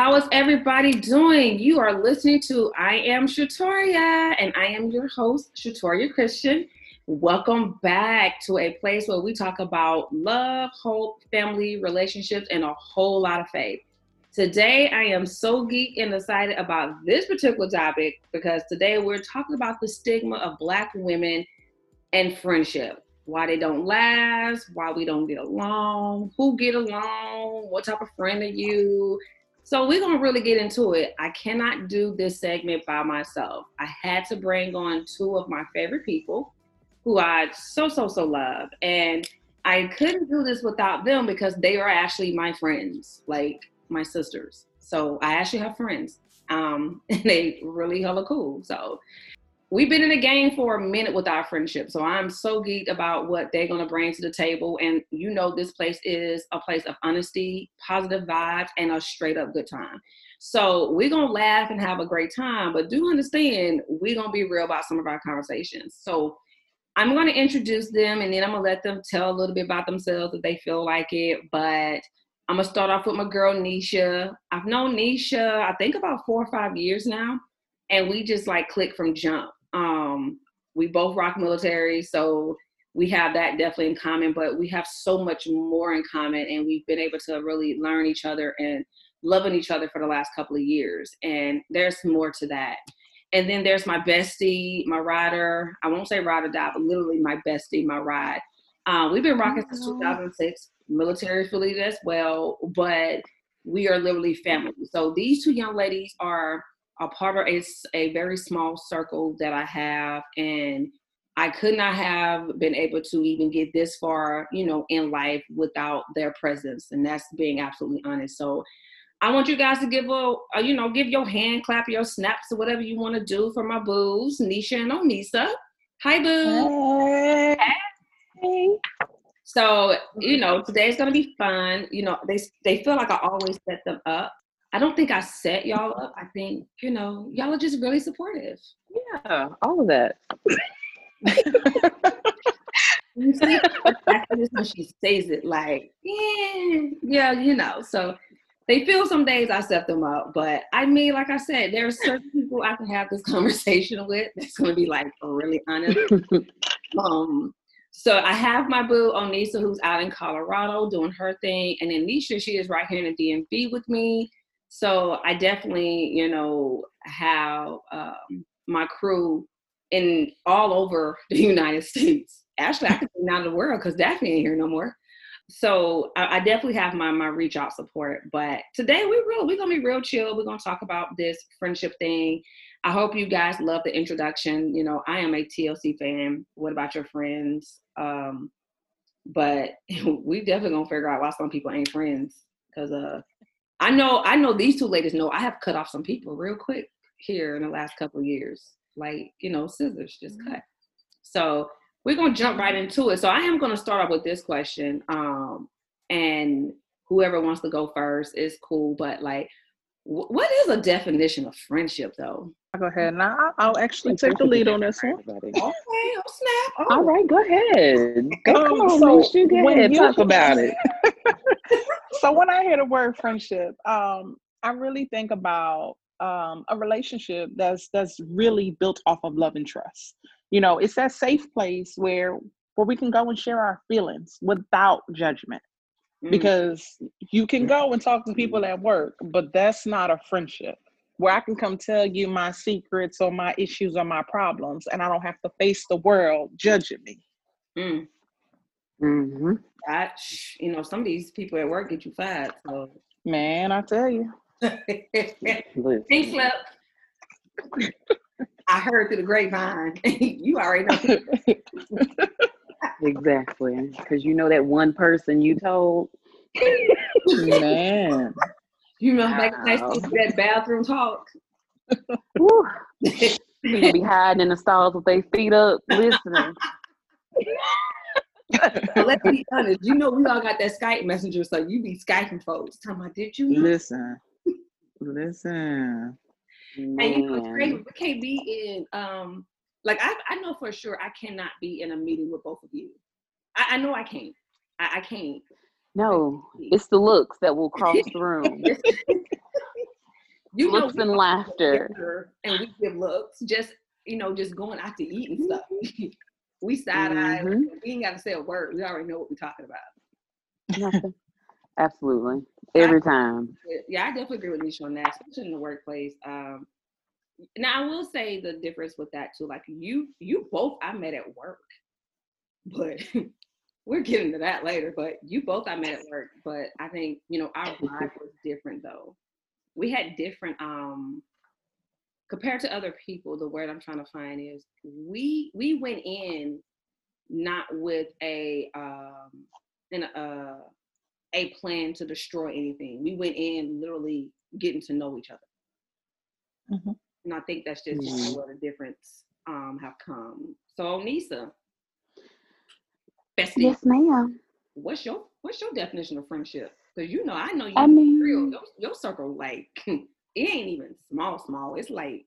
How is everybody doing? You are listening to I Am Shatoria, and I am your host, Shatoria Christian. Welcome back to a place where we talk about love, hope, family, relationships, and a whole lot of faith. Today, I am so geek and excited about this particular topic because today we're talking about the stigma of Black women and friendship. Why they don't last, why we don't get along, who get along, what type of friend are you, so we're gonna really get into it. I cannot do this segment by myself. I had to bring on two of my favorite people who I so so so love. And I couldn't do this without them because they are actually my friends, like my sisters. So I actually have friends. Um, and they really hella cool. So we've been in the game for a minute with our friendship. So I'm so geeked about what they're going to bring to the table. And you know, this place is a place of honesty, positive vibes, and a straight up good time. So we're going to laugh and have a great time, but do understand we're going to be real about some of our conversations. So I'm going to introduce them and then I'm going to let them tell a little bit about themselves if they feel like it. But I'm going to start off with my girl, Nisha. I've known Nisha, I think about four or five years now. And we just like click from jump um, we both rock military, so we have that definitely in common, but we have so much more in common, and we've been able to really learn each other and loving each other for the last couple of years. And there's more to that. And then there's my bestie, my rider. I won't say ride or die, but literally my bestie, my ride. Uh, we've been rocking since 2006, military affiliated as well, but we are literally family. So these two young ladies are a part of a, a very small circle that I have, and I could not have been able to even get this far, you know, in life without their presence, and that's being absolutely honest. So, I want you guys to give a, a you know, give your hand clap, your snaps, or whatever you want to do for my boos, Nisha and Onisa. Hi, boo. Hey. hey. So, you know, today's gonna be fun. You know, they they feel like I always set them up I don't think I set y'all up. I think, you know, y'all are just really supportive. Yeah, all of that. you see, when she says it, like, yeah, yeah, you know. So they feel some days I set them up, but I mean, like I said, there are certain people I can have this conversation with that's going to be like really honest. um, so I have my boo Onisa, who's out in Colorado doing her thing, and then Nisha, she is right here in the DMV with me. So I definitely, you know, have um, my crew in all over the United States. Actually, I could be out of the world because Daphne ain't here no more. So I, I, definitely have my my reach out support. But today we real we're gonna be real chill. We're gonna talk about this friendship thing. I hope you guys love the introduction. You know, I am a TLC fan. What about your friends? Um, but we definitely gonna figure out why some people ain't friends because uh I know I know these two ladies know I have cut off some people real quick here in the last couple years. Like, you know, scissors just mm-hmm. cut. So we're gonna jump right into it. So I am gonna start off with this question. Um, and whoever wants to go first is cool, but like what is a definition of friendship though? I'll go ahead now. I'll actually take the lead on this one. Okay, oh snap. Oh. All right, go ahead. Go, um, come on, so you go ahead, talk about it. so when I hear the word friendship, um, I really think about um, a relationship that's that's really built off of love and trust. You know, it's that safe place where where we can go and share our feelings without judgment. Mm. Because you can go and talk to people at work, but that's not a friendship where I can come tell you my secrets or my issues or my problems, and I don't have to face the world judging me. Mm. Mm-hmm. That you know, some of these people at work get you fired. So man, I tell you. Pink slip. I heard through the grapevine. you already know. exactly, because you know that one person you told. man, you know, that bathroom talk. People be hiding in the stalls with their feet up, listening let's be honest. You know, we all got that Skype messenger, so you be Skyping folks. Talking about, did you know? listen? Listen. And you know, it's crazy. We can't be in. Um, like I, I know for sure I cannot be in a meeting with both of you. I, I know I can't. I, I can't. No, it's the looks that will cross the room. you looks know, and laughter, and we give looks. Just you know, just going out to eat and stuff. we side eye. Mm-hmm. We ain't got to say a word. We already know what we're talking about. Absolutely, every time. Yeah, I definitely agree with Nisha on that, especially in the workplace. Um, now I will say the difference with that too. Like you, you both I met at work, but we're getting to that later. But you both I met at work, but I think you know our vibe was different though. We had different um compared to other people. The word I'm trying to find is we we went in not with a um in a uh, a plan to destroy anything. We went in literally getting to know each other. Mm-hmm. And I think that's just mm-hmm. where the difference um, have come. So Nisa, bestie, yes, ma'am. What's your what's your definition of friendship? Because you know, I know you. I mean, real, your, your circle like it ain't even small, small. It's like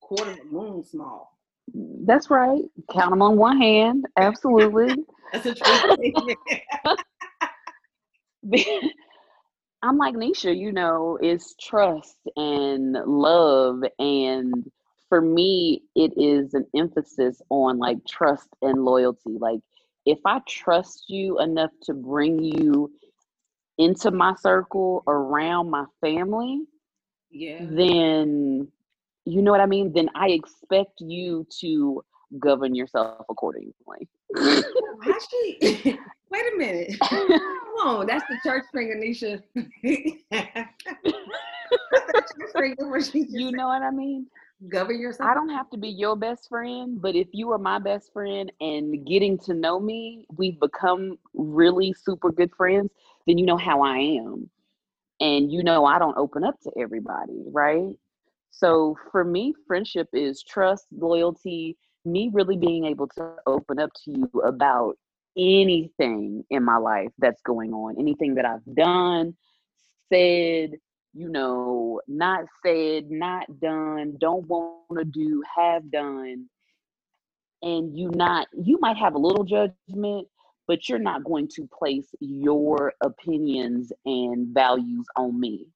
quarter of the moon small. That's right. Count them on one hand. Absolutely. That's a true I'm like Nisha, you know, it's trust and love. And for me, it is an emphasis on like trust and loyalty. Like, if I trust you enough to bring you into my circle around my family, yeah, then you know what I mean? Then I expect you to govern yourself accordingly. Actually, wait a minute. Come on, that's the church thing, Anisha. you know what I mean? Govern yourself. I don't have to be your best friend, but if you are my best friend and getting to know me, we've become really super good friends, then you know how I am. And you know I don't open up to everybody, right? So for me, friendship is trust, loyalty, me really being able to open up to you about anything in my life that's going on, anything that I've done, said, you know, not said, not done, don't want to do, have done. And you not, you might have a little judgment, but you're not going to place your opinions and values on me.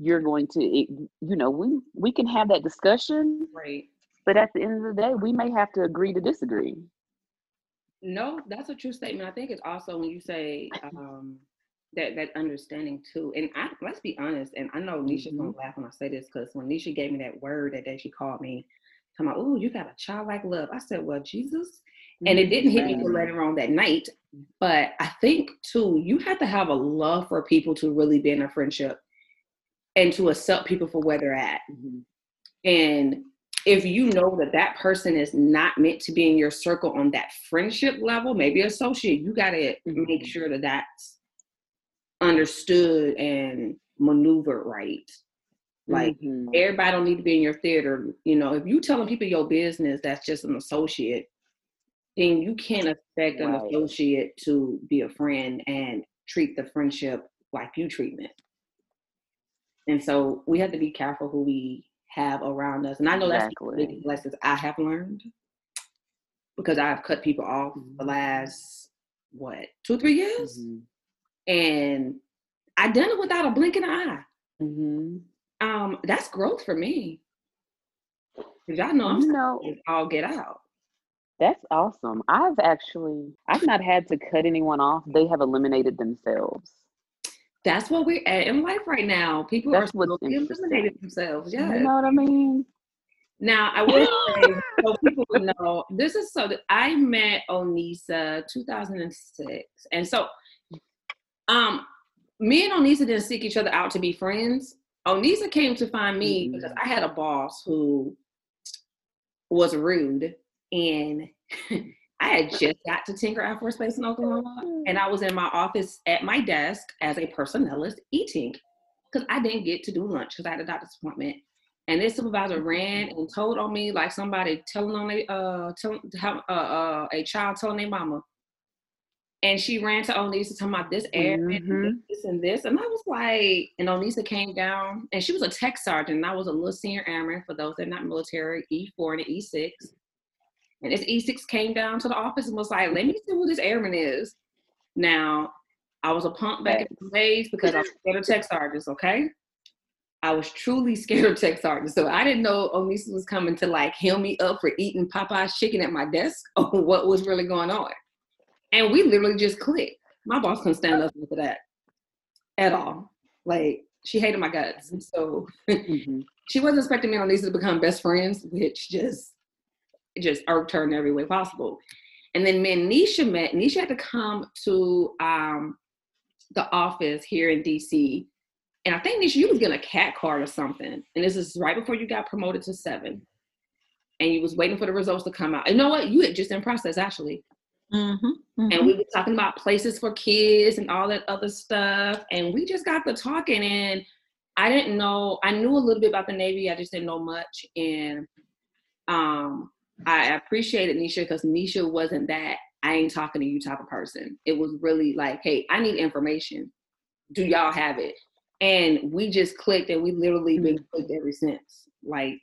You're going to, you know, we we can have that discussion, right? But at the end of the day, we may have to agree to disagree. No, that's a true statement. I think it's also when you say um, that that understanding too. And I, let's be honest. And I know Nisha's mm-hmm. gonna laugh when I say this because when Nisha gave me that word that day, she called me, talking about, "Oh, you got a childlike love." I said, "Well, Jesus." And it didn't hit me till later on that night. But I think too, you have to have a love for people to really be in a friendship and to accept people for where they're at. Mm-hmm. And if you know that that person is not meant to be in your circle on that friendship level, maybe associate, you got to mm-hmm. make sure that that's understood and maneuvered right. Like mm-hmm. everybody don't need to be in your theater. You know, if you telling people your business, that's just an associate. Then you can't expect an associate to be a friend and treat the friendship like you treat it. And so we have to be careful who we have around us. And I know exactly. that's the lessons I have learned because I've cut people off mm-hmm. the last what two three years, mm-hmm. and I done it without a blink in eye. Mm-hmm. Um, that's growth for me. Cause y'all know I'm you know, all get out. That's awesome. I've actually I've not had to cut anyone off. They have eliminated themselves that's what we're at in life right now. People that's are eliminating themselves. Yeah. You know what I mean? Now I will say so people would know this is so that I met Onisa 2006. And so um me and Onisa didn't seek each other out to be friends. Onisa came to find me mm-hmm. because I had a boss who was rude and I had just got to Tinker Air Force Base in Oklahoma, and I was in my office at my desk as a personnelist eating because I didn't get to do lunch because I had a doctor's appointment. And this supervisor ran and told on me like somebody telling on a uh, telling uh, uh, a child telling their mama. And she ran to Onisa talking about this air mm-hmm. this and this. And I was like, and Onisa came down and she was a tech sergeant. And I was a little senior airman for those that are not military, E4 and E6. And this E6 came down to the office and was like, let me see who this airman is. Now, I was a punk back in the days because I was scared of tech sergeants, okay? I was truly scared of tech sergeant. So I didn't know Onisa was coming to like heal me up for eating Popeye's chicken at my desk or what was really going on. And we literally just clicked. My boss couldn't stand up for that at all. Like she hated my guts. So mm-hmm. she wasn't expecting me and Onisa to become best friends, which just just irked her in every way possible. And then me and Nisha met. Nisha had to come to um, the office here in DC and I think Nisha, you was getting a CAC card or something. And this is right before you got promoted to seven. And you was waiting for the results to come out. You know what? You had just in process actually. Mm-hmm, mm-hmm. And we were talking about places for kids and all that other stuff. And we just got to talking and I didn't know, I knew a little bit about the Navy. I just didn't know much. And um, I appreciated Nisha because Nisha wasn't that I ain't talking to you type of person. It was really like, hey, I need information. Do y'all have it? and we just clicked and we literally been mm-hmm. clicked ever since like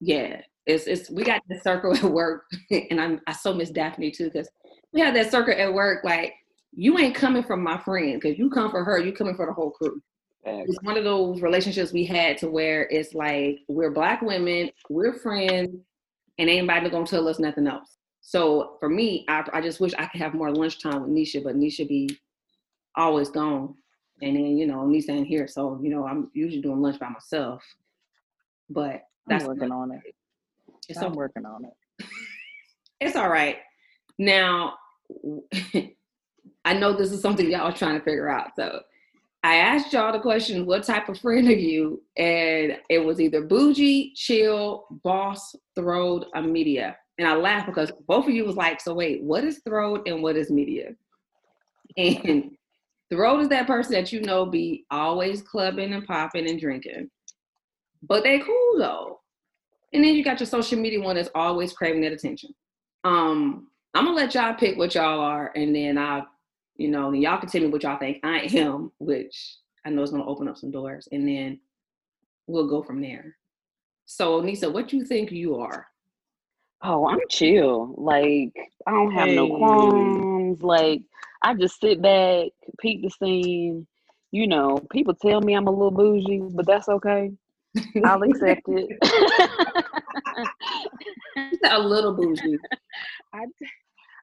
yeah it's it's we got the circle at work and i'm i so miss daphne too because we had that circle at work like you ain't coming from my friend because you come for her you coming for the whole crew it's one of those relationships we had to where it's like we're black women we're friends and ain't nobody gonna tell us nothing else. So for me I, I just wish i could have more lunchtime with nisha but nisha be always gone. And then you know me staying here so you know i'm usually doing lunch by myself. But that's I'm working on it. It's i'm working on it. It's all right. Now i know this is something y'all are trying to figure out so i asked y'all the question what type of friend are you and it was either bougie chill boss throwed a media and i laughed because both of you was like so wait what is throwed and what is media and the road is that person that you know be always clubbing and popping and drinking. But they cool though. And then you got your social media one that's always craving that attention. Um, I'm gonna let y'all pick what y'all are, and then I, you know, y'all can tell me what y'all think I am, which I know is gonna open up some doors, and then we'll go from there. So, Nisa, what do you think you are? Oh, I'm chill. Like I don't have hey. no qualms. Like I just sit back, peek the scene. You know, people tell me I'm a little bougie, but that's okay. I'll accept it. a little bougie. I,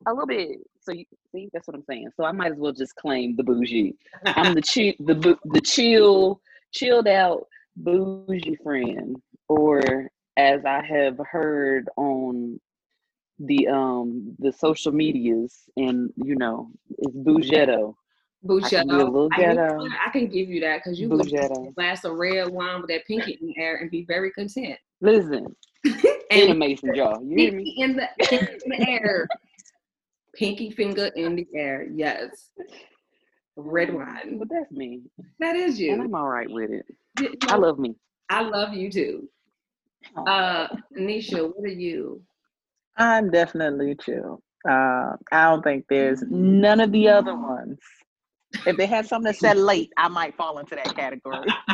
a little bit. So you see, that's what I'm saying. So I might as well just claim the bougie. I'm the chill, the the chill, chilled out bougie friend, or as I have heard on the um the social medias and you know it's Bougetto. Bougetto. I, can, I can give you that because you can glass of red wine with that pinky in the air and be very content. Listen, in a mason jar. You hear me? In the, in the air. Pinky finger in the air. Yes. Red wine. But that's me. That is you. And I'm all right with it. You know, I love me. I love you too. Uh Nisha, what are you? I'm definitely chill. Uh, I don't think there's none of the other ones. If they had something that said late, I might fall into that category.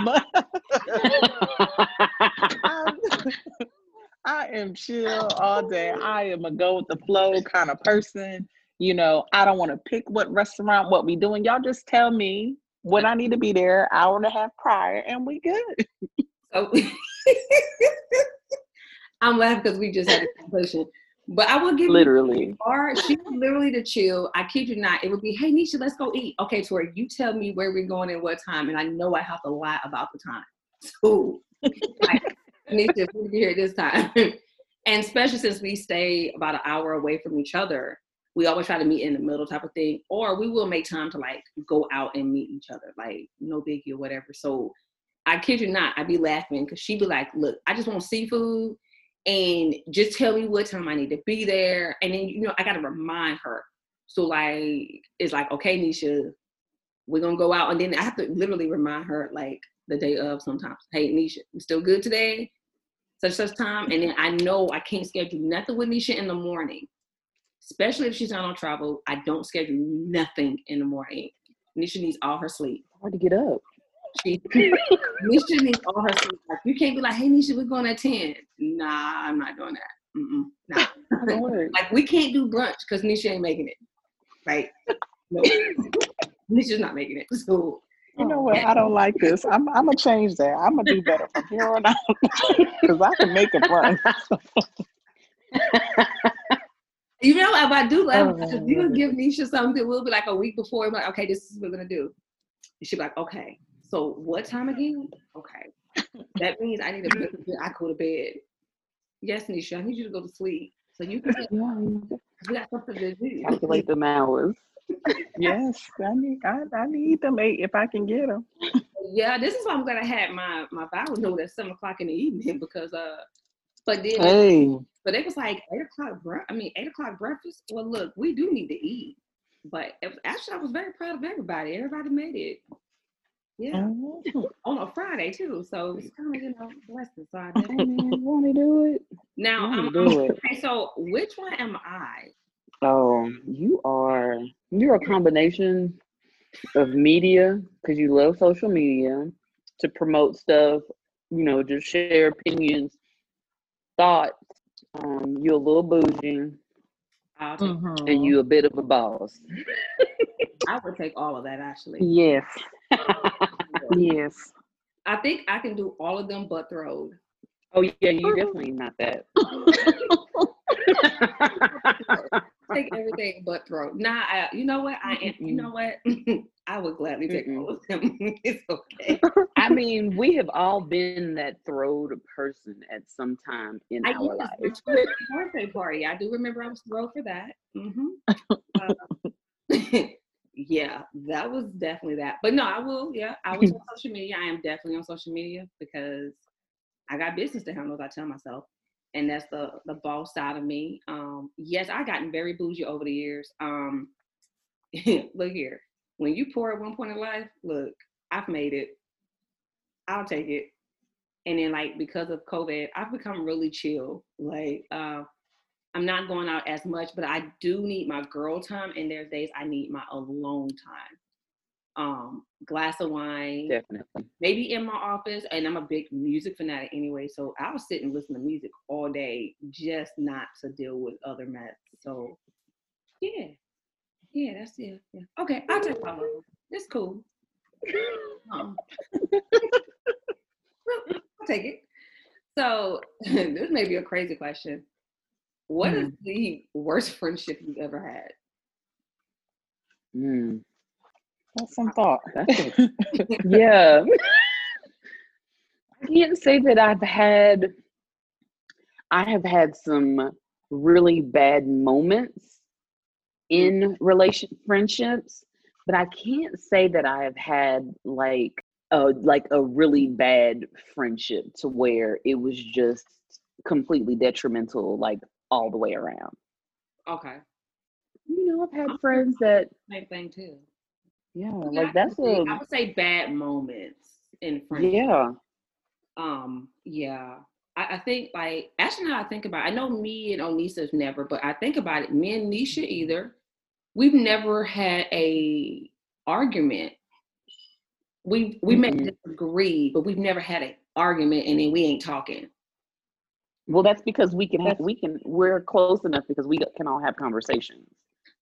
I am chill all day. I am a go with the flow kind of person. You know, I don't want to pick what restaurant, what we doing. Y'all just tell me when I need to be there, hour and a half prior, and we good. Oh. So I'm laughing because we just had a conversation. But I will give literally. or she's literally the chill. I kid you not. It would be, hey Nisha, let's go eat. Okay, Tori, you tell me where we're going and what time, and I know I have to lie about the time. So like, Nisha, we'll be here this time. and especially since we stay about an hour away from each other, we always try to meet in the middle type of thing. Or we will make time to like go out and meet each other, like no biggie or whatever. So I kid you not, I'd be laughing because she'd be like, look, I just want seafood and just tell me what time I need to be there. And then, you know, I got to remind her. So, like, it's like, okay, Nisha, we're going to go out. And then I have to literally remind her, like, the day of sometimes, hey, Nisha, still good today? Such, such time. And then I know I can't schedule nothing with Nisha in the morning, especially if she's not on travel. I don't schedule nothing in the morning. Nisha needs all her sleep. Hard to get up. She Nisha needs all her sleep. Like you can't be like, hey Nisha, we're going at 10. Nah, I'm not doing that. Mm-mm, nah. like we can't do brunch because Nisha ain't making it. Right? No. Nisha's not making it. So You know oh. what? I don't like this. I'm I'm gonna change that. I'm gonna do better from here on out because I can make it run. You know, if I do Oh, if you give Nisha something, we'll be like a week before, we're like, okay, this is what we're gonna do. And she'll be like, okay, so what time again? Okay. That means I need to I go to bed. Yes, Nisha, I need you to go to sleep. So you can Yeah, we got something to do. calculate them hours. Yes, I need I, I need them eight if I can get them. Yeah, this is why I'm gonna have my my vow note at seven o'clock in the evening because uh but then Hey, but it was like eight o'clock bre- I mean eight o'clock breakfast. Well look, we do need to eat. But it was, actually I was very proud of everybody. Everybody made it. Yeah. Mhm. On a Friday too. So it's kind of, you know, blessing. So I Hey, definitely man, you want to do it? now I'm, want to do it? okay, so which one am I? Oh, you are you're a combination of media because you love social media to promote stuff, you know, just share opinions, thoughts. Um, you're a little bougie I'll take, Mhm. and you a bit of a boss. I would take all of that actually. Yes, yes. I think I can do all of them but throwed. oh yeah, you definitely not that. take everything but throw. Nah, I, you know what? I am. You know what? I would gladly take Mm-mm. all of them. it's okay. I mean, we have all been that throwed person at some time in I our lives. birthday party. I do remember I was thrilled for that. Mm-hmm. yeah, that was definitely that. But no, I will. Yeah, I was on social media. I am definitely on social media because I got business to handle. I tell myself, and that's the the boss side of me. Um, yes, I gotten very bougie over the years. Um, look here, when you pour at one point in life, look, I've made it. I'll take it. And then like because of COVID, I've become really chill. Like uh, I'm not going out as much, but I do need my girl time, and there's days I need my alone time. Um, glass of wine, Definitely. maybe in my office, and I'm a big music fanatic anyway, so I'll sit and listen to music all day, just not to deal with other mess. So, yeah, yeah, that's it. Yeah. Okay, I'll take all of. It's cool. Um, I'll take it. So, this may be a crazy question. What is the worst friendship you've ever had? Mm, That's some thought. that's yeah. I can't say that I've had I have had some really bad moments in mm. relation friendships, but I can't say that I have had like a like a really bad friendship to where it was just completely detrimental like all the way around. Okay, You know, I've had friends that same thing too. Yeah, like that's I say- a I would say bad moments in friendship. yeah. Um, yeah. I, I think like actually now I think about it, I know me and Onisa's never, but I think about it, me and Nisha either. We've never had a argument. We we may Mm-mm. disagree, but we've never had an argument and then we ain't talking. Well, that's because we can have, we can we're close enough because we can all have conversations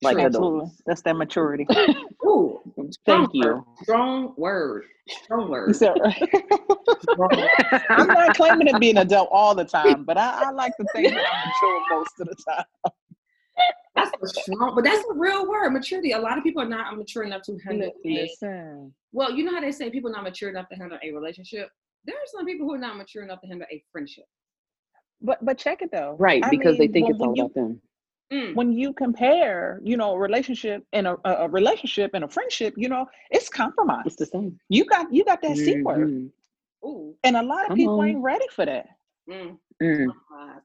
like True. Absolutely. adults. That's that maturity. Ooh, Thank you. word, Strong word. Strong word. So- strong word. I'm not claiming to be an adult all the time, but I, I like to think that I'm mature most of the time. That's a strong, but that's a real word, maturity. A lot of people are not mature enough to handle a Listen. Well, you know how they say people not mature enough to handle a relationship? There are some people who are not mature enough to handle a friendship. But but check it though. Right, I because they think when- it's all you, about them. Mm, when you compare, you know, a relationship and a, a a relationship and a friendship, you know, it's compromise. It's the same. You got you got that C word, Mhm. ooh, and a lot of Come people on. ain't ready for that. mm, Mm.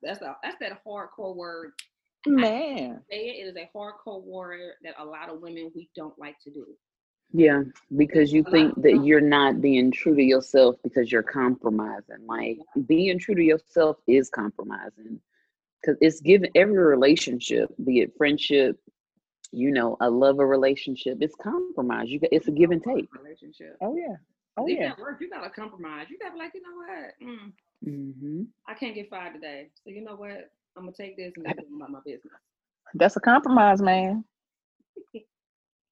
That's a, that's that hardcore word. Man, Say it, it is a hardcore word that a lot of women we don't like to do. Yeah, because you A think that stuff. you're not being true to yourself because you're compromising. Like being true to yourself is compromising. Because it's given every relationship, be it friendship, you know, a lover relationship, it's compromise. You got it's a give and take. Relationship. oh yeah, oh Even yeah. work, you gotta compromise. You gotta be like, you know what? Mm, hmm I can't get fired today. So you know what? I'm gonna take this and just go about my business. That's a compromise, man.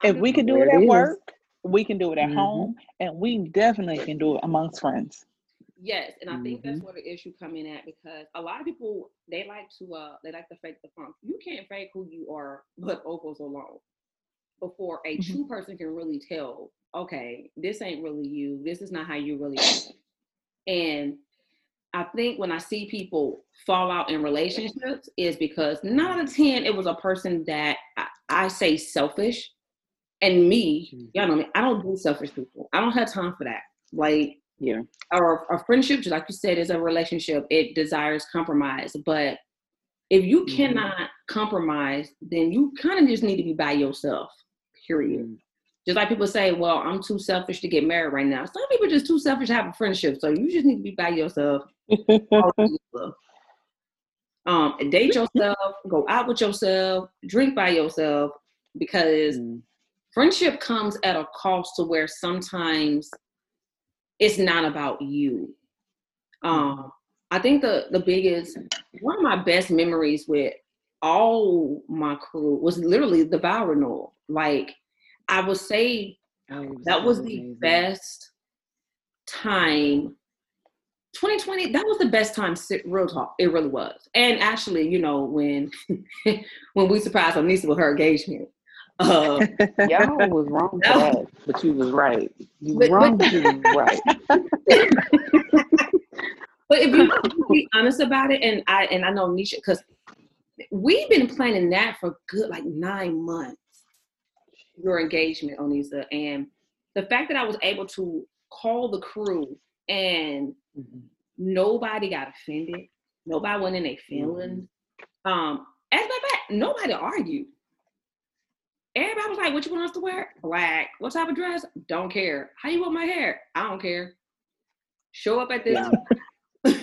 If we can do it at it is. work, we can do it at Mhm. home, and we definitely can do it amongst friends. Yes, and I think that's Mhm. where the issue come in at because a lot of people they like to uh they like to fake the funk. You can't fake who you are, but oh alone. before a Mhm. true person can really tell. Okay, this ain't really you. This is not how you really. Are. And I think when I see people fall out in relationships is because nine out of ten it was a person that I, I say selfish, and me, y'all know me. I don't do selfish people. I don't have time for that. Like Yeah. or a friendship, just like you said, is a relationship. It desires compromise. But if you Mhm. cannot compromise, then you kind of just need to be by yourself. Period. Mm. Just like people say, well, I'm too selfish to get married right now. Some people are just too selfish to have a friendship. So you just need to be by yourself. all by yourself. Um, date yourself, go out with yourself, drink by yourself, because Mm. friendship comes at a cost to where sometimes it's not about you. Um, I think the the biggest one of my best memories with all my crew was literally the vow renewal. Like I would say that was the best time 2020 that was the best time real talk it really was and actually you know when when we surprised Anissa with her engagement uh Y'all was wrong for that, but you was right. You But- wrong, but- you was right. but if you be honest about it and i and i know nisha because we've been planning that for good like nine months your engagement onisa and the fact that i was able to call the crew and Mhm. nobody got offended nobody went in their feelings um as a of fact nobody argued everybody was like what you want us to wear black what type of dress don't care how you want my hair i don't care show up at this Yeah.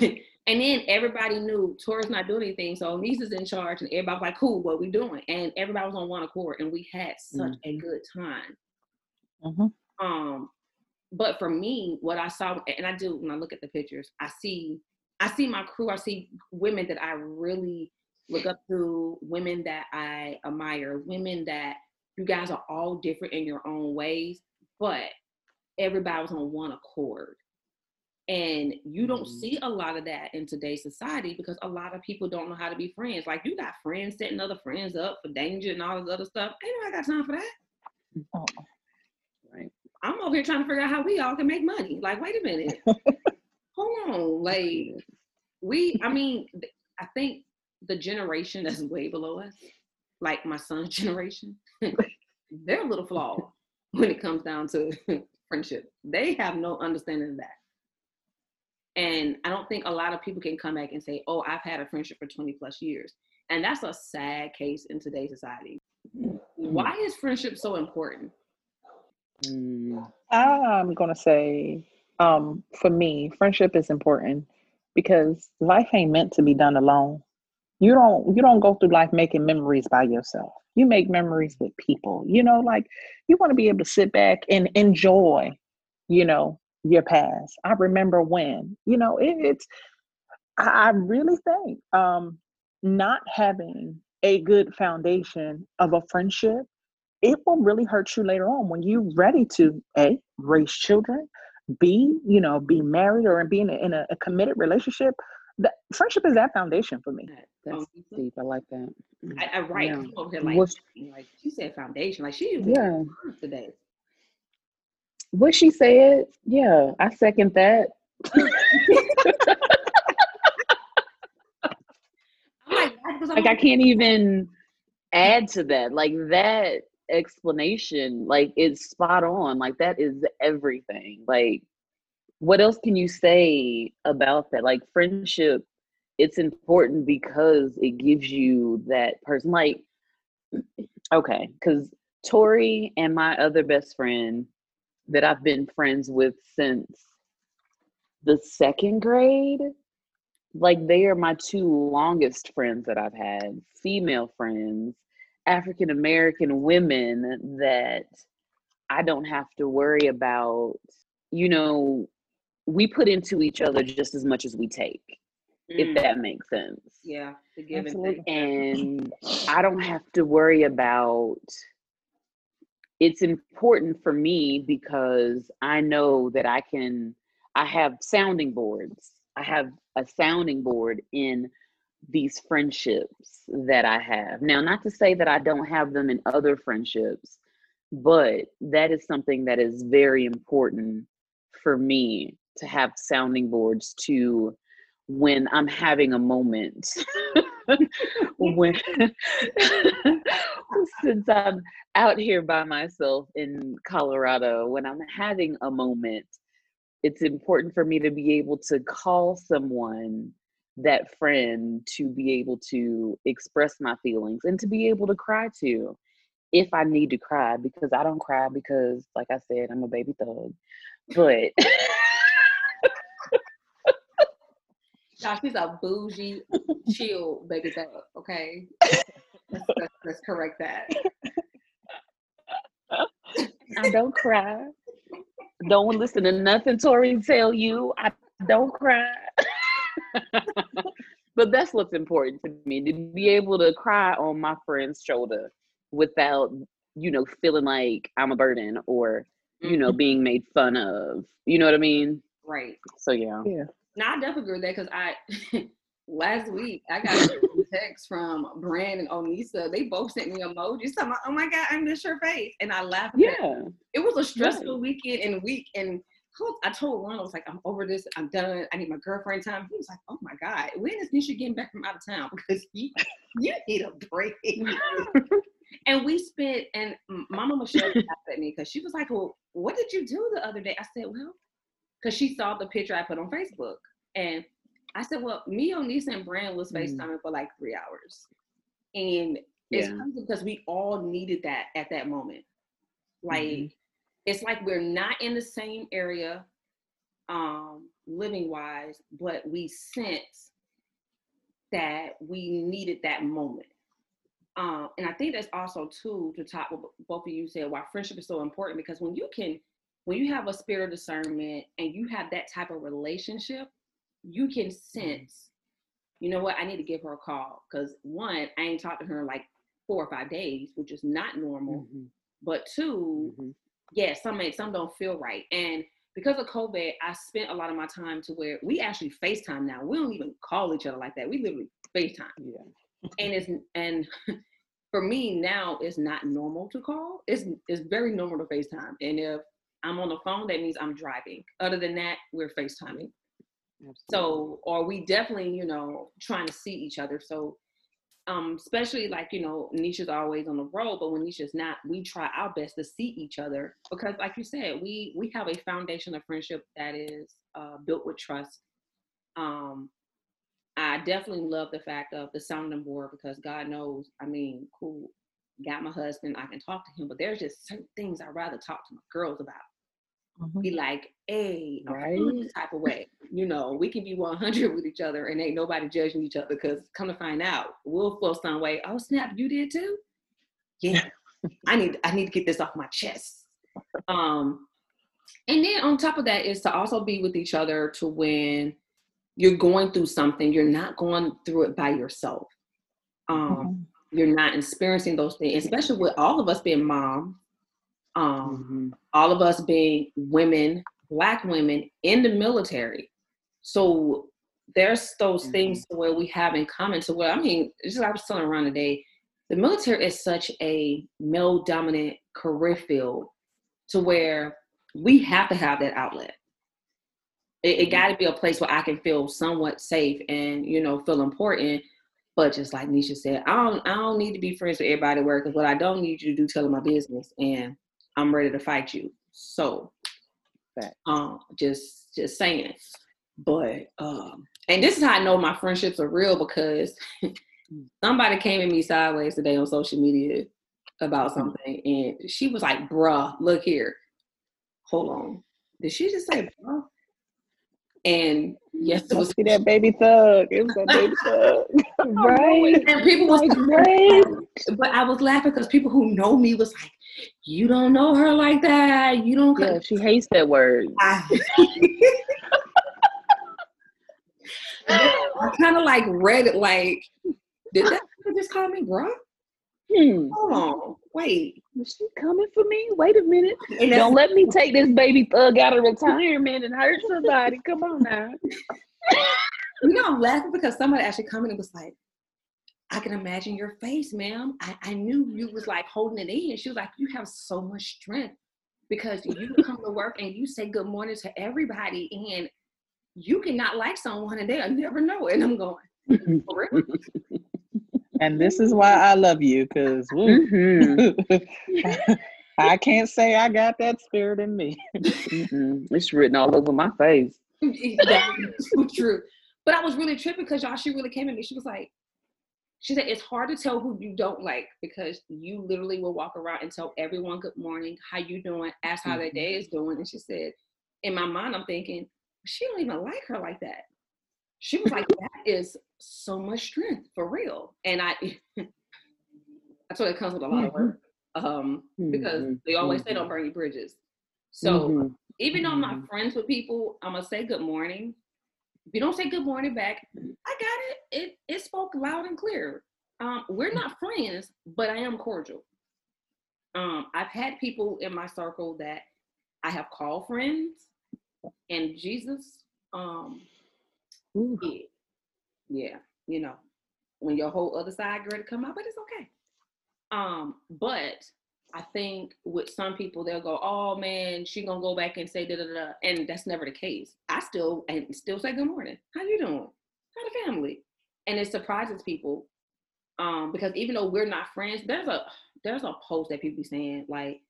and then everybody knew Tori's not doing anything, so Nisa's in charge, and everybody was like, "Cool, what we doing?" And everybody was on one accord, and we had such a good time. Mhm. Um, but for me, what I saw, and I do when I look at the pictures, I see, I see my crew. I see women that I really look up to, women that I admire, women that you guys are all different in your own ways, but everybody was on one accord. And you don't Mhm. see a lot of that in today's society because a lot of people don't know how to be friends. Like you got friends setting other friends up for danger and all this other stuff. Ain't nobody got time for that. Oh, Right. I'm over here trying to figure out how we all can make money. Like, wait a minute. Hold on. Like, we, I mean, I think the generation that's way below us, like my son's generation, they're a little flawed when it comes down to friendship. They have no understanding of that. And I don't think a lot of people can come back and say, oh, I've had a friendship for 20 plus years. And that's a sad case in today's society. Why is friendship so important? Mm. I'm gonna say, um, for me, friendship is important because life ain't meant to be done alone. You don't you don't go through life making memories by yourself. You make memories with people. You know, like you want to be able to sit back and enjoy, you know, your past. I remember when, you know, it, it's I, really think um not having a good foundation of a friendship it will really hurt you later on when you're ready to a raise children b you know be married or be in a, in a, committed relationship that friendship is that foundation for me That's Um, deep. I like that. I, I right. Yeah. Over here like, What- like she said foundation. Like she Yeah. today. What she said, yeah, I second that. Like, Like I can't even add to that. Like that explanation, like it's spot on. Like that is everything. Like what else can you say about that? Like friendship, it's important because it gives you that person. Like, okay, because Tori and my other best friend that I've been friends with since the second grade, like they are my two longest friends that I've had, female friends, African American women that I don't have to worry about, you know, we put into each other just as much as we take, if mm, that makes sense. yeah, the give Absolutely. And I don't have to worry about it's important for me because I know that I can, I have sounding boards. I have a sounding board in these friendships that I have. Now, not to say that I don't have them in other friendships, but that is something that is very important for me to have sounding boards to when I'm having a moment. when since I'm out here by myself in Colorado, when I'm having a moment, it's important for me to be able to call someone that friend to be able to express my feelings and to be able to cry to if I need to cry because I don't cry because like I said I'm a baby thug. But Josh, she's a bougie, chill baby thug, okay? Let's, let's, let's correct that. I don't cry. Don't listen to nothing Tori tell you. I don't cry. but that's what's important to me to be able to cry on my friend's shoulder without, you know, feeling like I'm a burden or, you know, mm-hmm. being made fun of. You know what I mean? Right. So yeah. Yeah. Now I definitely agree with that because I last week I got a text from Brand and Onisa. They both sent me emojis. So I'm like, oh my god, I miss your face, and I laughed. Yeah, it was a stressful weekend and week, and I told Ron, I was like, I'm over this. I'm done. I need my girlfriend time. He was like, Oh my God, when is Nisha getting back from out of town? Because you, you need a break. and we spent, and Mama Michelle laughed at me because she was like, Well, what did you do the other day? I said, Well, because she saw the picture I put on Facebook. And I said, Well, me, Onisa, and Brand was mm. FaceTiming mm for like three hours. And it's yeah. because we all needed that at that moment. Like, mm-hmm it's like we're not in the same area um, living wise, but we sense that we needed that moment. Um, and I think that's also too to top what both of you said why friendship is so important because when you can, when you have a spirit of discernment and you have that type of relationship, you can sense, you know what, I need to give her a call because one, I ain't talked to her in like four or five days, which is not normal. Mm-hmm. But 2 mm-hmm yeah, some may some don't feel right. And because of COVID, I spent a lot of my time to where we actually FaceTime now. We don't even call each other like that. We literally FaceTime. Yeah. and it's and for me now it's not normal to call. It's it's very normal to FaceTime. And if I'm on the phone, that means I'm driving. Other than that, we're FaceTiming. Absolutely. So, or we definitely, you know, trying to see each other. So um, especially like you know Nisha's always on the road, but when Nisha's not, we try our best to see each other because, like you said, we we have a foundation of friendship that is uh, built with trust. Um, I definitely love the fact of the sounding board because God knows, I mean, cool, got my husband, I can talk to him, but there's just certain things I'd rather talk to my girls about mm-hmm. be like, hey, right? type of way. You know, we can be 100 with each other and ain't nobody judging each other because come to find out, we'll feel some way. Oh snap, you did too? Yeah, I need I need to get this off my chest. Um, and then on top of that is to also be with each other to when you're going through something, you're not going through it by yourself. Um, mm-hmm. You're not experiencing those things, especially with all of us being moms um, mm-hmm. all of us being women, black women in the military. So there's those mm-hmm. things where we have in common. So where I mean, just I was telling around today, the military is such a male dominant career field to where we have to have that outlet. It, it mm-hmm. got to be a place where I can feel somewhat safe and you know feel important. But just like Nisha said, I don't I don't need to be friends with everybody at work because what I don't need you to do tell my business. And I'm ready to fight you. So, um, just just saying. But um, and this is how I know my friendships are real because somebody came at me sideways today on social media about mm-hmm. something, and she was like, "Bruh, look here, hold on." Did she just say bruh? And yes, it was that baby thug. It was that baby thug, right? And people was like, right. But I was laughing because people who know me was like, you don't know her like that. You don't. Yeah, she hates that word. I, I kind of like read it like, did that just call me bro? Hmm. Hold on, wait. Was she coming for me? Wait a minute. And Don't let me take this baby thug out of retirement and hurt somebody. Come on now. You know, I'm laughing because somebody actually commented and was like, I can imagine your face, ma'am. I, I knew you was like holding it in. She was like, You have so much strength because you come to work and you say good morning to everybody and you cannot like someone and they'll never know it. And I'm going, For real? And this is why I love you, because Mhm. I can't say I got that spirit in me. Mm-mm. It's written all over my face. That's so true. But I was really tripping because y'all, she really came at me. She was like, she said, it's hard to tell who you don't like because you literally will walk around and tell everyone good morning, how you doing, ask how their Mhm. day is doing. And she said, in my mind, I'm thinking, she don't even like her like that. She was like, that is so much strength for real. And I, that's what it comes with a lot of work. Um, because Mhm. they always say Mhm. don't burn your bridges. So Mhm. even though I'm not friends with people, I'm gonna say good morning. If you don't say good morning back, I got it. It it spoke loud and clear. Um, we're not friends, but I am cordial. Um, I've had people in my circle that I have called friends, and Jesus, um, yeah, yeah, you know, when your whole other side ready to come out, but it's okay. Um, but I think with some people they'll go, "Oh man, she gonna go back and say da da da," and that's never the case. I still and still say good morning. How you doing? How the family? And it surprises people, um, because even though we're not friends, there's a there's a post that people be saying like,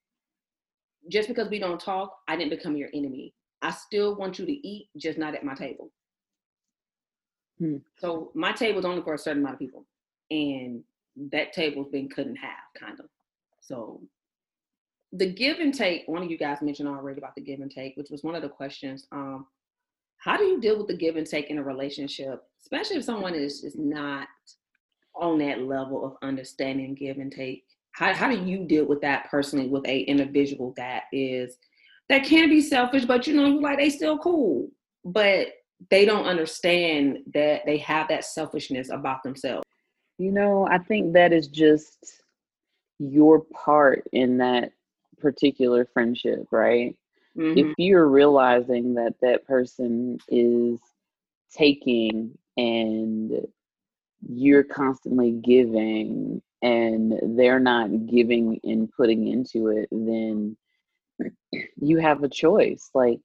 just because we don't talk, I didn't become your enemy. I still want you to eat, just not at my table. Hmm. So my table's only for a certain amount of people, and that table's been cut in half, kind of. So the give and take, one of you guys mentioned already about the give and take, which was one of the questions. Um, how do you deal with the give and take in a relationship, especially if someone is is not on that level of understanding give and take? How how do you deal with that personally with a individual that is that can be selfish, but you know, like they still cool, but they don't understand that they have that selfishness about themselves. You know, I think that is just your part in that particular friendship, right? Mhm. If you're realizing that that person is taking and you're constantly giving and they're not giving and putting into it, then you have a choice. Like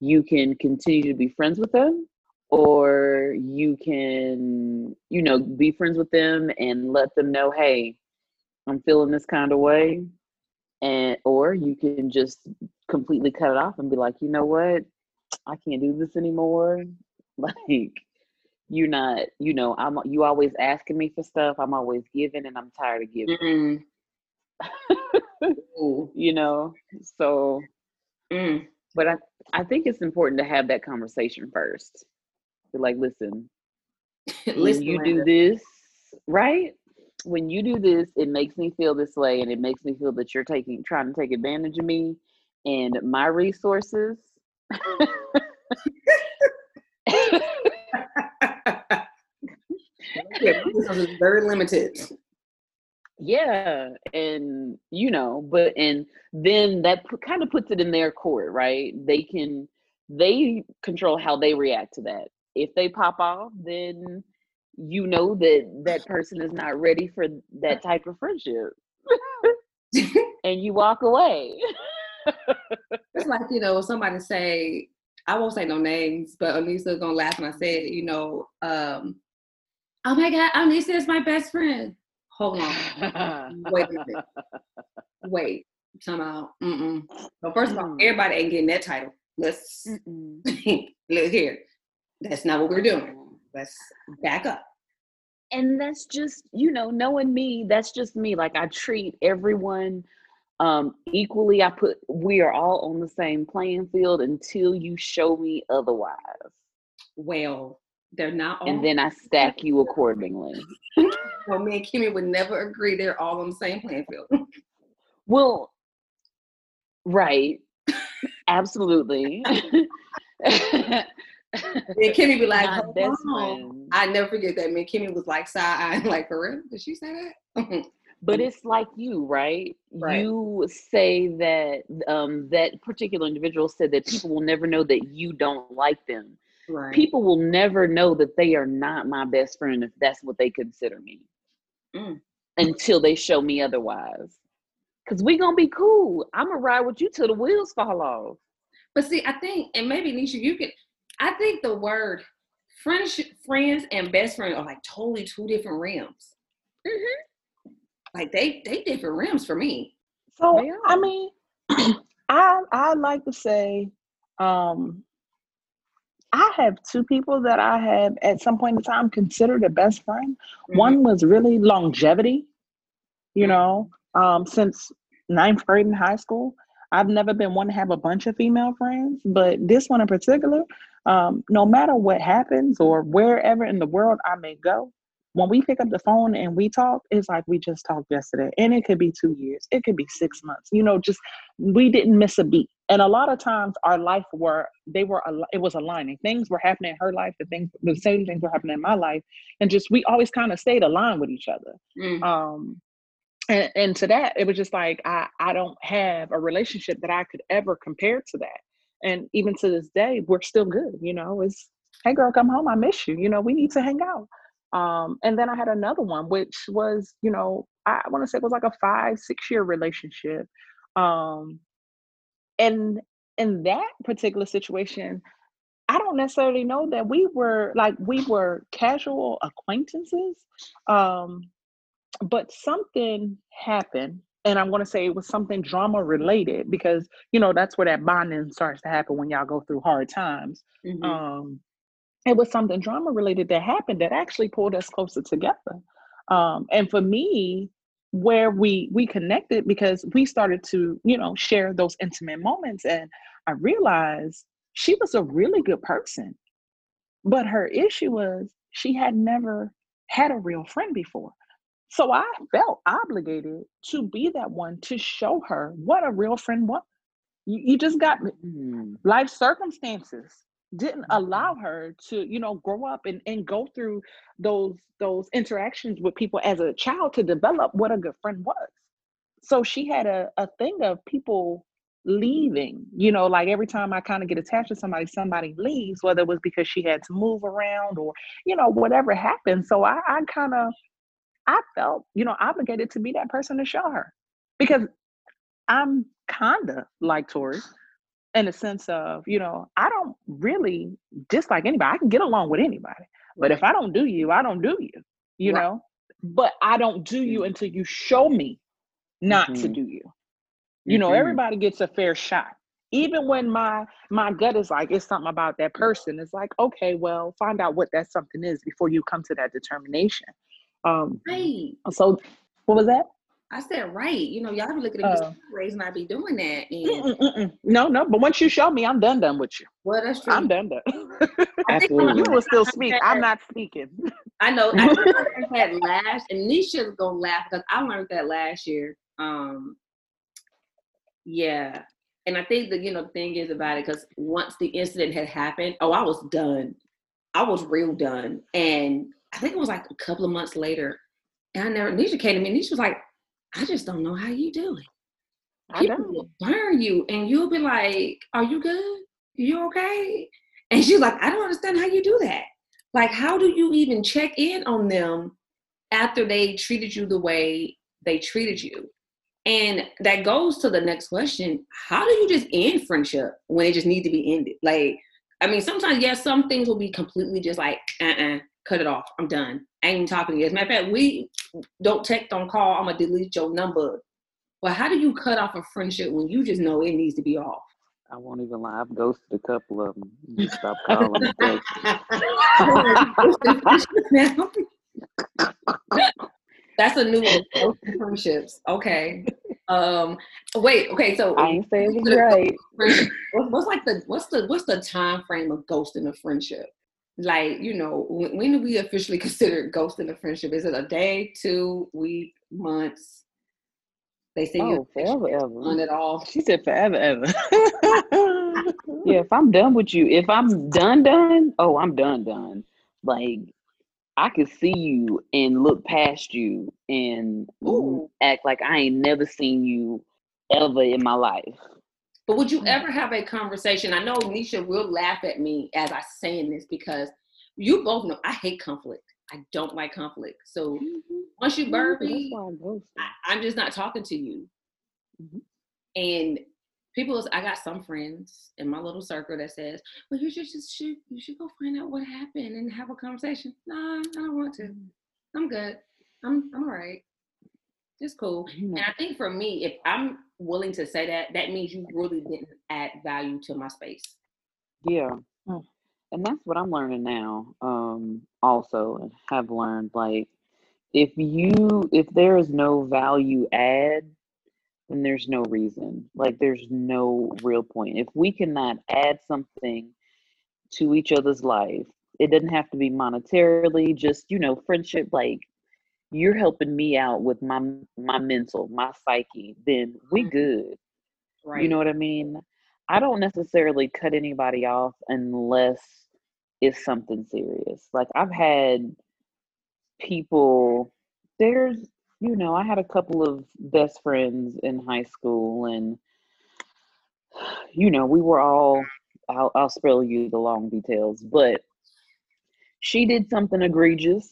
you can continue to be friends with them or you can, you know, be friends with them and let them know, hey, I'm feeling this kind of way. And or you can just completely cut it off and be like, you know what? I can't do this anymore. Like you're not, you know, I'm you always asking me for stuff. I'm always giving and I'm tired of giving. Mm. Ooh. You know? So Mm. but I, I think it's important to have that conversation first. Be like, listen, when Listen, you do this, right? When you do this, it makes me feel this way, and it makes me feel that you're taking trying to take advantage of me and my resources. yeah, very limited. yeah, and you know, but and then that kind of puts it in their court, right? They can they control how they react to that. If they pop off, then you know that that person is not ready for that type of friendship. and you walk away. It's like, you know, somebody say, I won't say no names, but Anissa gonna laugh when I say it, you know, um, oh my God, Anissa is my best friend. Hold on. Wait a minute. Wait. Somehow. Mm-mm. First of all, Mm. everybody ain't getting that title. Let's look here. That's not what we're doing. Let's back up. And that's just you know knowing me that's just me like i treat everyone um equally i put we are all on the same playing field until you show me otherwise. Well, they're not all and then i stack you accordingly. Well, me and Kimmy would never agree they're all on the same playing field. well right. Absolutely and Kimmy be like, "Hold on." I never forget that. Me and Kimmy was like side eyeing, like, for real? Did she say that? but it's like you right? Right. you say that um that particular individual said that people will never know that you don't like them Right. people will never know that they are not my best friend if that's what they consider me Mm. until they show me otherwise because we gonna be cool i'm gonna ride with you till the wheels fall off But see, I think, and maybe Nisha, you could. I think the word friendship, friends, and best friend are like totally two different realms. Like they they different realms for me. So I mean, I I like to say, um, I have two people that I have at some point in time considered a best friend. Mhm. One was really longevity, you know, um, since ninth grade in high school. I've never been one to have a bunch of female friends, but this one in particular, um, no matter what happens or wherever in the world I may go, when we pick up the phone and we talk, it's like we just talked yesterday. And it could be two years, it could be six months, you know, just we didn't miss a beat. And a lot of times our life were, they were, it was aligning. Things were happening in her life, the things, the same things were happening in my life. And just, we always kind of stayed aligned with each other Mm. um and, and to that it was just like I, I don't have a relationship that i could ever compare to that and even to this day we're still good you know it's hey girl come home i miss you you know we need to hang out um and then i had another one which was you know i want to say it was like a five six year relationship um and in that particular situation I don't necessarily know that we were like we were casual acquaintances. Um, but something happened, and I'm gonna say it was something drama related because you know that's where that bonding starts to happen when y'all go through hard times. Mhm. Um, it was something drama related that happened that actually pulled us closer together. Um, and for me, where we we connected because we started to you know share those intimate moments, and I realized she was a really good person, but her issue was she had never had a real friend before. So I felt obligated to be that one to show her what a real friend was. You, you just got Mm. life circumstances didn't allow her to you know grow up and, and go through those those interactions with people as a child to develop what a good friend was so she had a, a thing of people leaving you know like every time i kind of get attached to somebody somebody leaves whether it was because she had to move around or you know whatever happened so i, I kind of i felt you know obligated to be that person to show her because i'm kinda like tori in the sense of, you know, I don't really dislike anybody. I can get along with anybody. But if I don't do you, I don't do you, you Right. know? But I don't do you until you show me not to Mhm. do you. You know, Mhm. everybody gets a fair shot. Even when my my gut is like it's something about that person, it's like, okay, well, find out what that something is before you come to that determination. Um Right. so what was that? I said right. You know, y'all be looking at me Uh, raised and I be doing that. And Mm-mm, mm-mm. No, no, but once you show me, I'm done done with you. well, that's true. I'm done done. Absolutely. you will still I speak. I'm not speaking. I know. I think I learned that last, and Nisha's gonna laugh because I learned that last year. Um, yeah, and I think the you know the thing is about it because once the incident had happened, oh, I was done. I was real done, and I think it was like a couple of months later, and I never. Nisha came to me, and Nisha was like, "I just don't know how you do it. I People know. will burn you, and you'll be like, "Are you good? You okay?" And she's like, "I don't understand how you do that. Like, how do you even check in on them after they treated you the way they treated you?" And that goes to the next question: How do you just end friendship when it just needs to be ended? Like, I mean, sometimes yes, some things will be completely just like, "Uh-uh, cut it off. I'm done. I ain't even talking to you." As a matter of fact, we don't text, don't call. I'm gonna delete your number. Well, how do you cut off a friendship when you just know it needs to be off? I won't even lie. I've ghosted a couple of them. Just stop calling. That's a new one. Friendships. Okay. Um. Wait. Okay. So I ain't saying it was right. friendship. What's like the what's the what's the time frame of ghosting a friendship? Like you know, when, when do we officially consider ghosting a friendship? Is it a day, two, week, months? They say Oh, you forever, on it all. She said forever ever. Yeah, if I'm done with you, if I'm done, done, oh, I'm done, done. Like, I could see you and look past you and Ooh. act like I ain't never seen you ever in my life. But would you ever have a conversation? I know Nisha will laugh at me as I saying this because you both know I hate conflict. I don't like conflict. So once you burn me. I, I'm just not talking to you. Mhm. And people, I got some friends in my little circle that says, "Well, you should just should you should go find out what happened and have a conversation." Nah, I don't want to. I'm good. I'm I'm all right. It's cool. Know, And I think for me, if I'm willing to say that, that means you really didn't add value to my space. Yeah. And that's what I'm learning now. Um, also and have learned like if you if there is no value add, then there's no reason. Like there's no real point. If we cannot add something to each other's life, it doesn't have to be monetarily, just you know, friendship like you're helping me out with my my mental, my psyche, then we good. Right. You know what I mean? I don't necessarily cut anybody off unless it's something serious. Like I've had people there's you know, I had a couple of best friends in high school and you know, we were all I'll I'll spell you the long details, but she did something egregious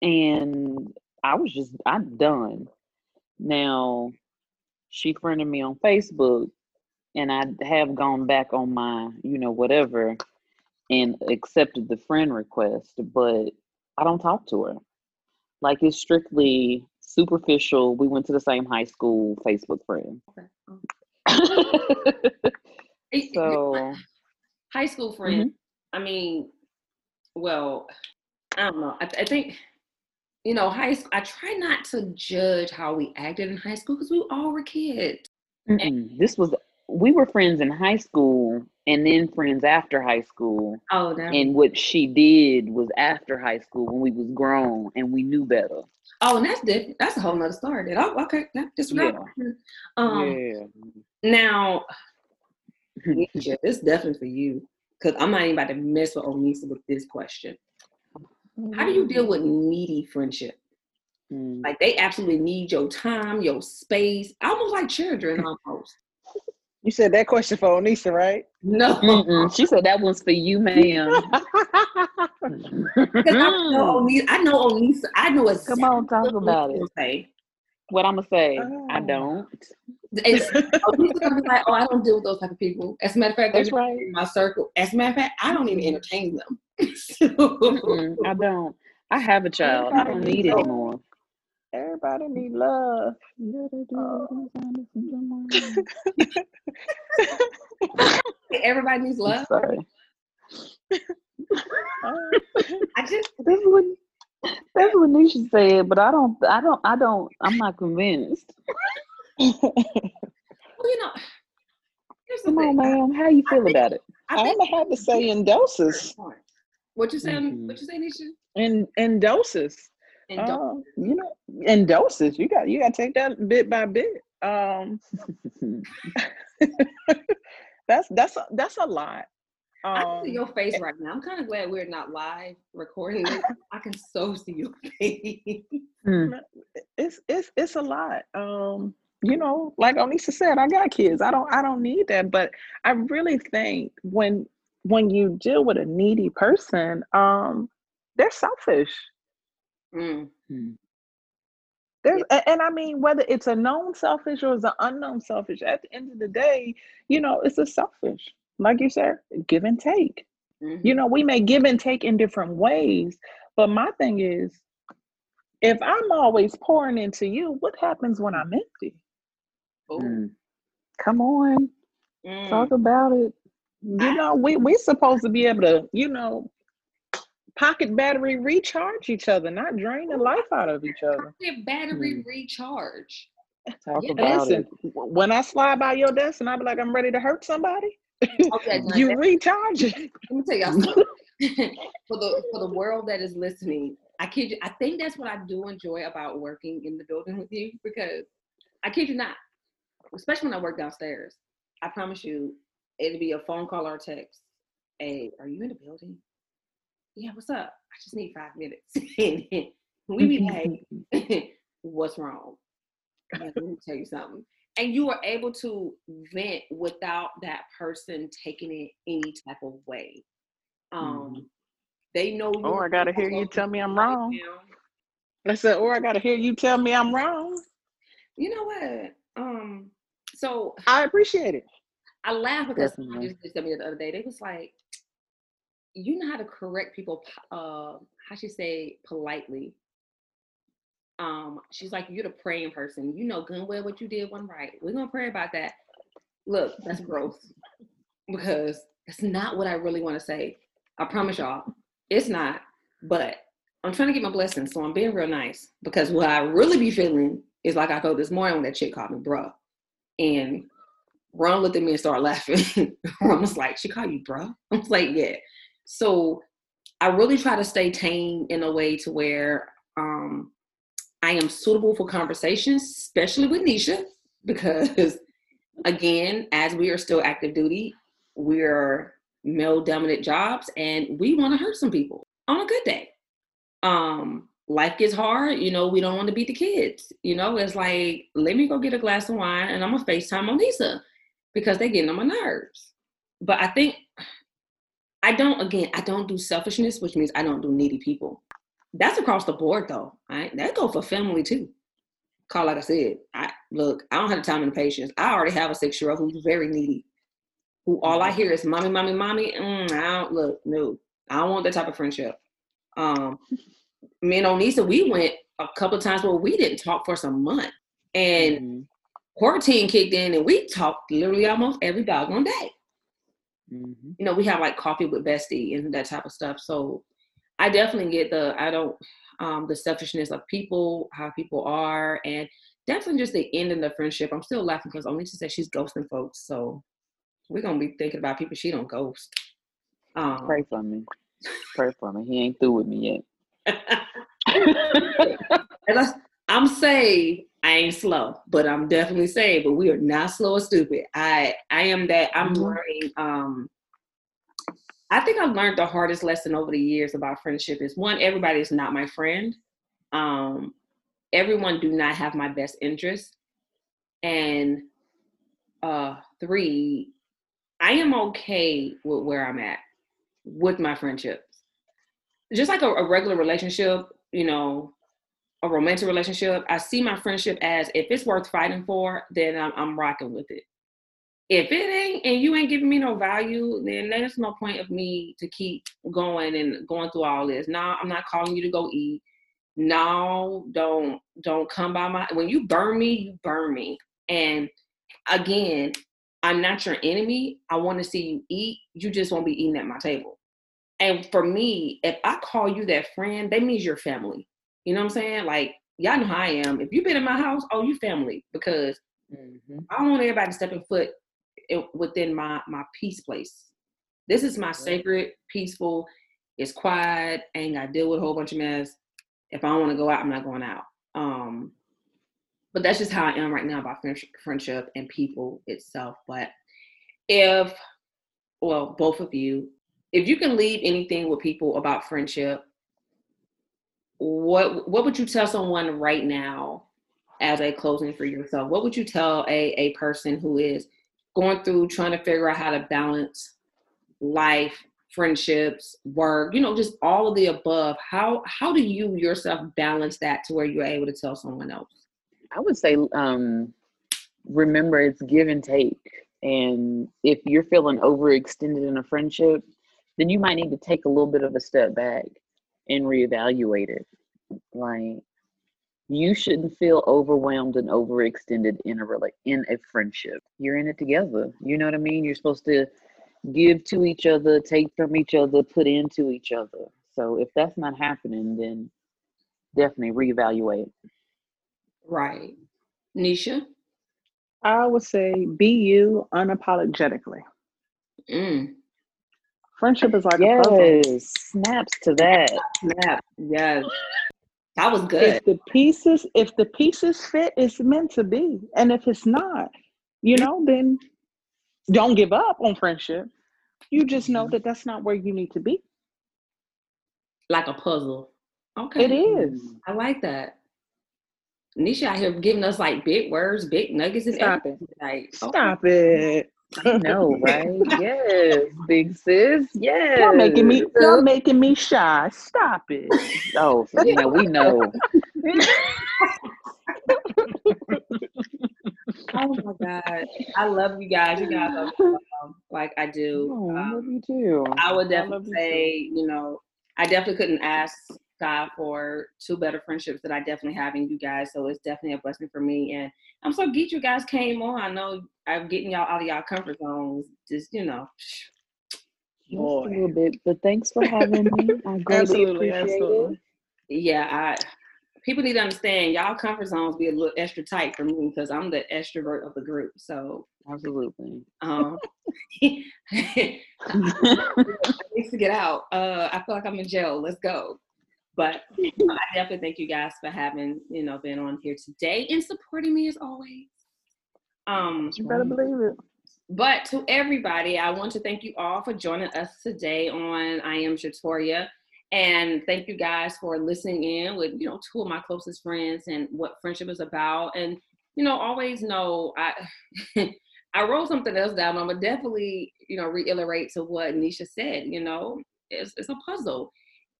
and I was just I'm done. Now she friended me on Facebook and I have gone back on my, you know, whatever and accepted the friend request, but I don't talk to her. Like it's strictly superficial. We went to the same high school Facebook friend. Okay. Oh. So high school friend. Mm-hmm. I mean, well, I don't know. I, I think you know, high school. I try not to judge how we acted in high school because we all were kids. mm-mm. this was we were friends in high school and then friends after high school. Oh, that. And what she did was after high school when we was grown and we knew better. oh, and that's different. That's a whole nother story. Then. Oh, okay. That, disregard. Um. yeah. Now, Nisha, this is definitely for you because I'm not even about to mess with Onisa with this question. How do you deal with needy friendship? Mm. Like they absolutely need your time, your space, almost like children almost. You said that question for Onisa, right? No, Mm-mm. She said that one's for you, ma'am. because I know Onisa. I know Onisa. I know exactly Come on, talk about it. will Say. What I'm gonna say? I Oh. don't. It's, oh, Onisa gonna be like, oh, I don't deal with those type of people. As a matter of fact, That's right. in my circle. As a matter of fact, I don't even entertain them. So- Mm-mm, I don't. I have a child. I don't need it anymore. Everybody need love. Oh. Everybody needs I'm love. sorry. Oh. I just That's what that's what Nisha said, but I don't. I don't. I don't. I'm not convinced. well, you know. Here's the Come on, ma'am. How you I feel think- about it? I I'm gonna have to say in doses. What you say? Mhm. What you say, Nisha? In in doses. And don't. Um, you know, in doses. You got you got to take that bit by bit. Um, that's that's a, that's a lot. I Um, can see your face right now. I'm kind of glad we're not live recording this. I can so see your face. Mm. it's it's it's a lot. Um, you know, like Onisa said, I got kids. I don't I don't need that. But I really think when when you deal with a needy person, um, they're selfish. Mm. Mm. There's and I mean whether it's a known selfish or it's an unknown selfish, at the end of the day, you know, it's a selfish. Like you said, give and take. Mhm. You know, we may give and take in different ways, but my thing is if I'm always pouring into you, what happens when I'm empty? Mm. Come on, Mm. talk about it. You know, we we're supposed to be able to, you know, pocket battery recharge each other, not drain the life out of each other. Get battery recharge. Talk Yeah, about Listen, it. when I slide by your desk and I be like, I'm ready to hurt somebody, Okay, you it. let me tell y'all something. for the for the world that is listening, I kid you. I think that's what I do enjoy about working in the building with you because I kid you not, especially when I work downstairs. I promise you, it'll be a phone call or a text. Hey, are you in the building? yeah, what's up? I just need five minutes. we be like, what's wrong? Let me tell you something. And you are able to vent without that person taking it any type of way. Um, mm they know you. Or I gotta hear you tell me I'm wrong. I said, or I gotta hear you tell me I'm wrong. You know what? Um, so I appreciate it. I laugh because Definitely. just did me the other day. They was like, you know how to correct people. Uh, how she say politely. Um, she's like, you're the praying person. You know good well what you did one right. We're gonna pray about that. Look, that's gross. because that's not what I really want to say. I promise y'all, it's not. But I'm trying to get my blessings, so I'm being real nice because what I really be feeling is like I felt this morning when that chick called me bruh. And Ron looked at me and started laughing. Ron was like, She called you bruh? I was like, Yeah. So I really try to stay tame in a way to where um, I am suitable for conversations, especially with Nisha, because again, as we are still active duty, we're male dominant jobs and we want to hurt some people on a good day. Um, life gets hard, you know, we don't want to beat the kids. You know, it's like, let me go get a glass of wine and I'm gonna FaceTime Onisa because they're getting on my nerves. But I think I don't again, I don't do selfishness, which means I don't do needy people. That's across the board though. Right? That go for family too. Call like I said, I look, I don't have the time and the patience. I already have a six-year-old who's very needy. Who all I hear is mommy, mommy, mommy. Mm, I don't look, no. I don't want that type of friendship. Um, me and Onisa, we went a couple of times where we didn't talk for some month. And mm-hmm. quarantine kicked in and we talked literally almost every doggone day. Mm-hmm. You know, we have like coffee with bestie and that type of stuff. So I definitely get the I don't um the selfishness of people, how people are, and definitely just the end of the friendship. I'm still laughing because Onisa said she's ghosting folks. So we're gonna be thinking about people she don't ghost. Um, Pray for me. Pray for me. He ain't through with me yet. I'm saved. I ain't slow, but I'm definitely saved. But we are not slow or stupid. I I am that. I'm mm-hmm. learning. Um, I think I've learned the hardest lesson over the years about friendship is one, everybody is not my friend. Um, everyone do not have my best interest, and uh, three, I am okay with where I'm at with my friendships. Just like a, a regular relationship, you know, a romantic relationship, I see my friendship as if it's worth fighting for, then I'm, I'm rocking with it. If it ain't and you ain't giving me no value, then there's no point of me to keep going and going through all this. Now I'm not calling you to go eat. No, don't don't come by my when you burn me, you burn me. And again, I'm not your enemy. I want to see you eat. You just won't be eating at my table. And for me, if I call you that friend, that means you're family. You know what I'm saying? Like, y'all know how I am. If you've been in my house, oh, you family. Because mm-hmm. I don't want everybody stepping foot within my my peace place. This is my sacred, peaceful. It's quiet. ain't got to deal with a whole bunch of mess. If I don't want to go out, I'm not going out. Um, but that's just how I am right now about friendship and people itself. But if, well, both of you, if you can leave anything with people about friendship, what what would you tell someone right now as a closing for yourself? What would you tell a, a person who is going through trying to figure out how to balance life, friendships, work, you know, just all of the above? How how do you yourself balance that to where you're able to tell someone else? I would say um remember it's give and take. And if you're feeling overextended in a friendship, then you might need to take a little bit of a step back and reevaluate it. Like you shouldn't feel overwhelmed and overextended in a rela- in a friendship. You're in it together. You know what I mean? You're supposed to give to each other, take from each other, put into each other. So if that's not happening, then definitely reevaluate. Right. Nisha? I would say be you unapologetically. Mm. Friendship is like yes, a puzzle. Snaps to that. Snap. Yes. That was good. If the pieces, if the pieces fit, it's meant to be. And if it's not, you know, then don't give up on friendship. You just know that that's not where you need to be. Like a puzzle. Okay. It is. I like that. Nisha out here giving us like big words, big nuggets, and Stop everything. Like, okay. Stop it. I know, right? yes, big sis. Yes. You're making me you're making me shy. Stop it. Oh, yeah, we know. Oh my god, I love you guys. You guys are awesome, like I do. Oh, I Um, love you too. I would I definitely love you say, you know, I definitely couldn't ask God for two better friendships that I definitely have in you guys. So it's definitely a blessing for me. And I'm so geeked you guys came on. I know I'm getting y'all out of y'all comfort zones. Just, you know, Just a little bit, but thanks for having me. I greatly Absolutely, appreciate absolutely. yeah, I people need to understand y'all comfort zones be a little extra tight for me because I'm the extrovert of the group. So it. Absolutely. um I need to get out. Uh, I feel like I'm in jail. Let's go. But I definitely thank you guys for having, you know, been on here today and supporting me as always. Um, You better believe it. but to everybody, I want to thank you all for joining us today on I Am Shatoria. And thank you guys for listening in with, you know, two of my closest friends and what friendship is about. And, you know, always know I I wrote something else down. I'm gonna definitely, you know, reiterate to what Nisha said, you know, it's it's a puzzle.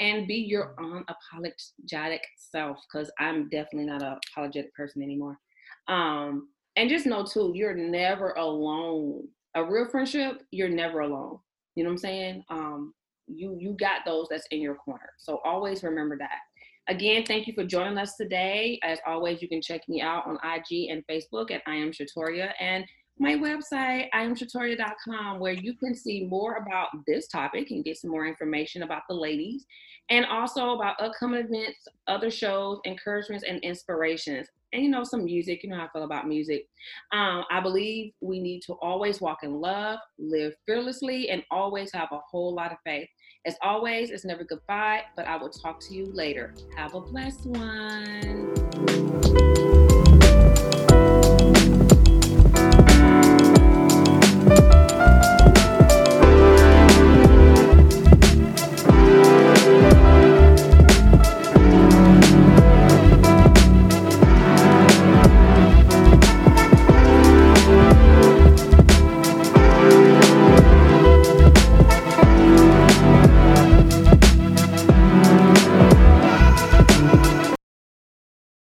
And be your unapologetic self, because I'm definitely not an apologetic person anymore. Um, and just know too, you're never alone. A real friendship, you're never alone. You know what I'm saying? Um, you you got those that's in your corner. So always remember that. Again, thank you for joining us today. As always, you can check me out on IG and Facebook at I am Shatoria and my website, iamshatoria.com, where you can see more about this topic and get some more information about the ladies and also about upcoming events, other shows, encouragements, and inspirations. And you know, some music, you know how I feel about music. Um, I believe we need to always walk in love, live fearlessly, and always have a whole lot of faith. As always, it's never goodbye, but I will talk to you later. Have a blessed one.